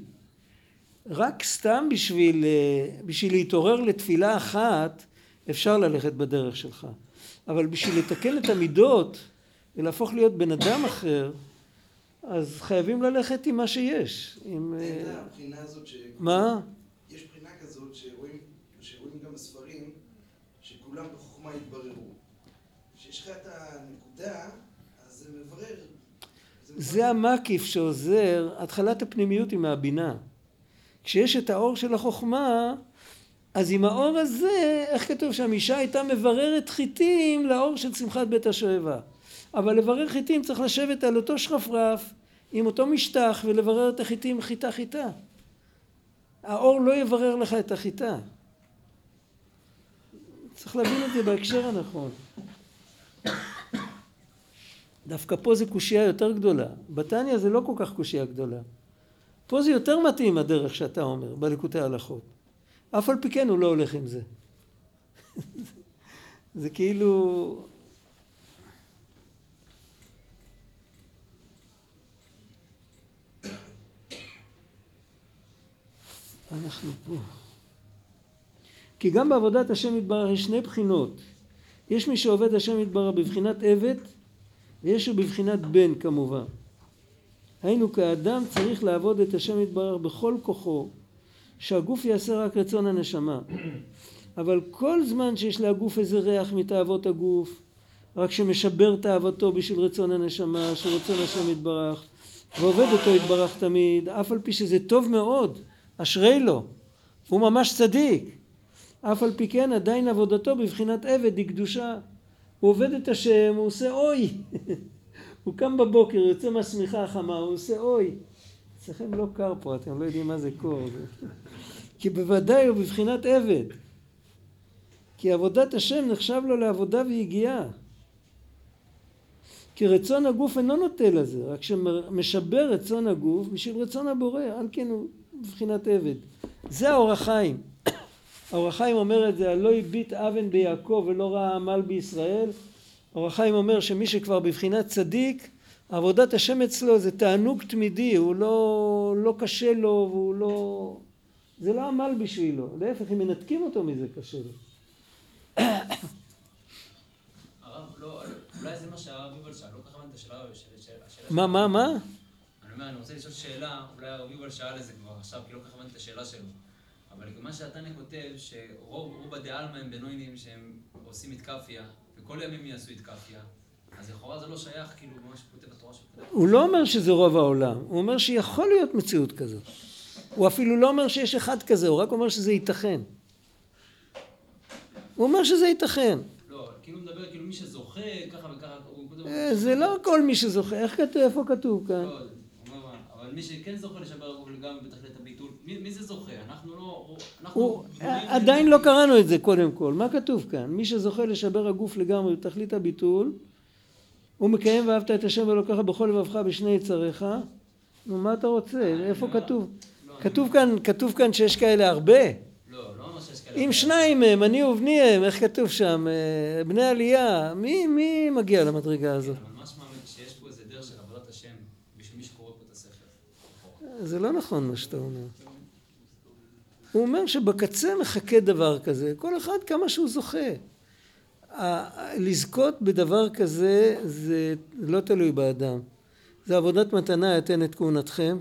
רק סתם בשביל, בשביל להתעורר לתפילה אחת, אפשר ללכת בדרך שלך. אבל בשביל לתקן את המידות ולהפוך להיות בן אדם אחר, אז חייבים ללכת עם מה שיש. עם... אין לה הבחינה הזאת ש... מה? יש בחינה כזאת שרואים, שרואים גם בספרים, שכולם בחוכמה יתבררו. כשיש לך את הנקודה, אז זה זה מברר. זה המקיף שעוזר, התחלת הפנימיות היא מהבינה. כשיש את האור של החוכמה, אז עם האור הזה, איך כתוב שם, אישה הייתה מבררת חיטים לאור של שמחת בית השואבה. אבל לברר חיטים צריך לשבת על אותו שרפרף, עם אותו משטח, ולברר את החיטים חיטה חיטה. האור לא יברר לך את החיטה. צריך להבין את זה בהקשר הנכון. דווקא פה זה קושייה יותר גדולה. בתניא זה לא כל כך קושייה גדולה. פה זה יותר מתאים הדרך שאתה אומר, בליקוטי ההלכות. אף על פי כן הוא לא הולך עם זה. <laughs> זה כאילו... אנחנו פה. כי גם בעבודת השם יתברך יש שני בחינות. יש מי שעובד השם יתברך בבחינת עבד ויש הוא בבחינת בן כמובן. היינו כאדם צריך לעבוד את השם יתברך בכל כוחו שהגוף יעשה רק רצון הנשמה. אבל כל זמן שיש להגוף איזה ריח מתאוות הגוף, רק שמשבר תאוותו בשביל רצון הנשמה, של רצון השם יתברך, ועובד אותו יתברך תמיד, אף על פי שזה טוב מאוד, אשרי לו, הוא ממש צדיק. אף על פי כן עדיין עבודתו בבחינת עבד היא קדושה. הוא עובד את השם, הוא עושה אוי. <laughs> הוא קם בבוקר, יוצא מהשמיכה החמה, הוא עושה אוי. אצלכם לא קר פה, אתם לא יודעים מה זה קור. <laughs> כי בוודאי הוא בבחינת עבד. כי עבודת השם נחשב לו לעבודה ויגיעה. כי רצון הגוף אינו נוטה לזה, רק שמשבר רצון הגוף בשביל רצון הבורא, על כן הוא בבחינת עבד. זה האור החיים. האור החיים אומר את זה, הלא הביט אבן ביעקב ולא ראה עמל בישראל. האור החיים אומר שמי שכבר בבחינת צדיק, עבודת השם אצלו זה תענוג תמידי, הוא לא, לא קשה לו והוא לא... זה לא עמל בשבילו, להפך, אם מנתקים אותו מזה קשה לו. <coughs> לא, אולי זה מה שהרב יובל שאל, לא ככה הבנתי את השאלה. מה, מה, מה? אומר, אני רוצה לשאול שאלה, אולי הרב יובל שאל את זה כבר עכשיו, כי לא ככה הבנתי את השאלה שלו. אבל מה שהתניא כותב, שרוב הדעלמא הם בנוינים שהם עושים את כאפיה, וכל הם יעשו את כאפיה, אז לכאורה זה לא שייך, כאילו, מה שכותב בתורה שכותב. הוא לא אומר שזה רוב העולם, הוא אומר שיכול להיות מציאות כזאת. הוא אפילו לא אומר שיש אחד כזה, הוא רק אומר שזה ייתכן. הוא אומר שזה ייתכן. לא, כאילו מדבר, כאילו מי שזוכה, ככה וככה. אה, זה לא כל מי שזוכה, איך כתוב, איפה כתוב כאן? לא, מי שכן זוכה לשבר הגוף לגמרי בתכלית הביטול, מי, מי זה זוכה? אנחנו לא... אנחנו הוא, עדיין לא קראנו את זה קודם כל, מה כתוב כאן? מי שזוכה לשבר הגוף לגמרי בתכלית הביטול, הוא מקיים ואהבת את השם ולוקח בכל לבבך בשני יצריך, נו מה אתה רוצה? איפה כתוב? כתוב כאן, כתוב כאן שיש כאלה הרבה. לא, לא. אם שניים מהם, אני ובני הם, איך כתוב שם? אה, בני עלייה, מי, מי מגיע למדרגה הזאת? אבל ממש מאמין שיש פה איזה דרך של עבודת השם בשביל מי שקורא פה את הספר. זה לא נכון מה שאתה אומר. הוא אומר שבקצה מחכה דבר כזה, כל אחד כמה שהוא זוכה. לזכות בדבר כזה זה לא תלוי באדם. זה עבודת מתנה יתן את כהונתכם.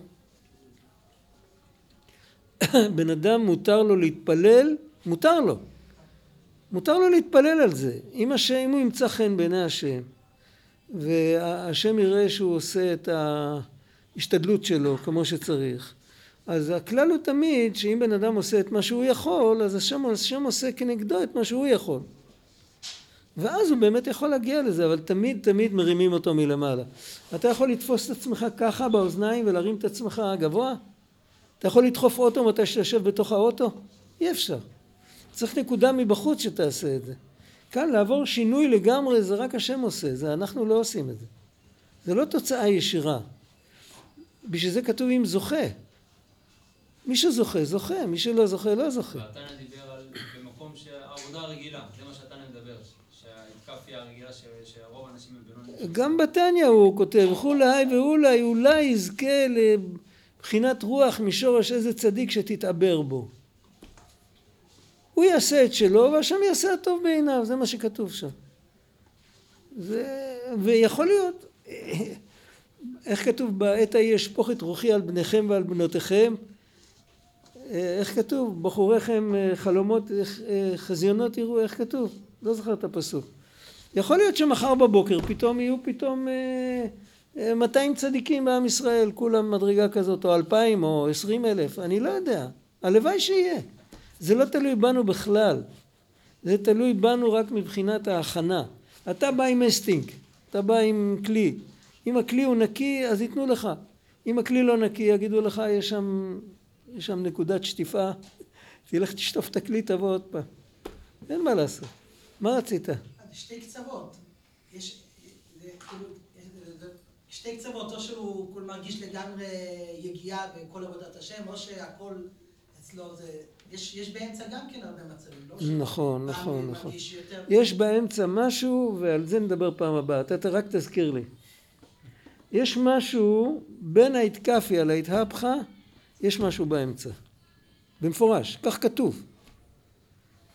<coughs> בן אדם מותר לו להתפלל, מותר לו. מותר לו להתפלל על זה. אם, השם, אם הוא ימצא חן בעיני השם, והשם יראה שהוא עושה את ההשתדלות שלו כמו שצריך, אז הכלל הוא תמיד שאם בן אדם עושה את מה שהוא יכול, אז השם, השם עושה כנגדו את מה שהוא יכול. ואז הוא באמת יכול להגיע לזה, אבל תמיד תמיד מרימים אותו מלמעלה. אתה יכול לתפוס את עצמך ככה באוזניים ולהרים את עצמך גבוה? אתה יכול לדחוף אוטו מתי שאתה יושב בתוך האוטו? אי אפשר. צריך נקודה מבחוץ שתעשה את זה. כאן לעבור שינוי לגמרי זה רק השם עושה, זה אנחנו לא עושים את זה. זה לא תוצאה ישירה. בשביל זה כתוב אם זוכה. מי שזוכה, זוכה, מי שלא זוכה, לא זוכה. והתנא דיבר על במקום שהעבודה הרגילה, זה מה שהתנא מדבר, שההתקפיה הרגילה שרוב האנשים הם בינוניים. גם בתניא הוא כותב, וכולי ואולי, אולי יזכה לבחינת רוח משורש איזה צדיק שתתעבר בו. הוא יעשה את שלו והשם יעשה הטוב בעיניו, זה מה שכתוב שם. זה, ויכול להיות, איך כתוב בעת ההיא אשפוך את רוחי על בניכם ועל בנותיכם איך כתוב? בחוריכם חלומות, חזיונות יראו, איך כתוב? לא זוכר את הפסוק. יכול להיות שמחר בבוקר פתאום יהיו פתאום אה, אה, 200 צדיקים בעם ישראל, כולם מדרגה כזאת, או 2,000 או 20 אלף, אני לא יודע. הלוואי שיהיה. זה לא תלוי בנו בכלל. זה תלוי בנו רק מבחינת ההכנה. אתה בא עם אסטינג, אתה בא עם כלי. אם הכלי הוא נקי, אז ייתנו לך. אם הכלי לא נקי, יגידו לך, יש שם, יש שם נקודת שטיפה, <laughs> תלך תשטוף את הכלי, תבוא עוד פעם. אין מה לעשות. מה רצית? שתי קצוות. יש, כאילו, שתי קצוות, או שהוא מרגיש לגמרי יגיעה בכל עבודת השם, או שהכל אצלו זה... יש, יש באמצע גם כן הרבה מצבים, לא? נכון, נכון, נכון. יותר- יש באמצע משהו, ועל זה נדבר פעם הבאה. אתה רק תזכיר לי. יש משהו בין האתקפיה להתהפכה, יש משהו באמצע. במפורש, כך כתוב.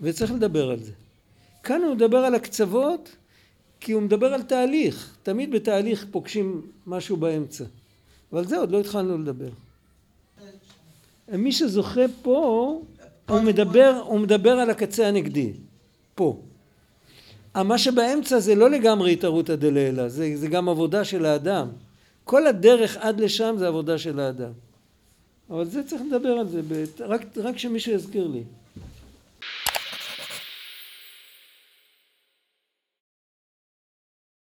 וצריך לדבר על זה. כאן הוא מדבר על הקצוות, כי הוא מדבר על תהליך. תמיד בתהליך פוגשים משהו באמצע. אבל זה עוד לא התחלנו לדבר. מי שזוכה פה, הוא מדבר, הוא מדבר על הקצה הנגדי. פה. מה שבאמצע זה לא לגמרי התערותא דלעילא, זה, זה גם עבודה של האדם. כל הדרך עד לשם זה עבודה של האדם. אבל זה צריך לדבר על זה, רק, רק שמישהו יזכיר לי.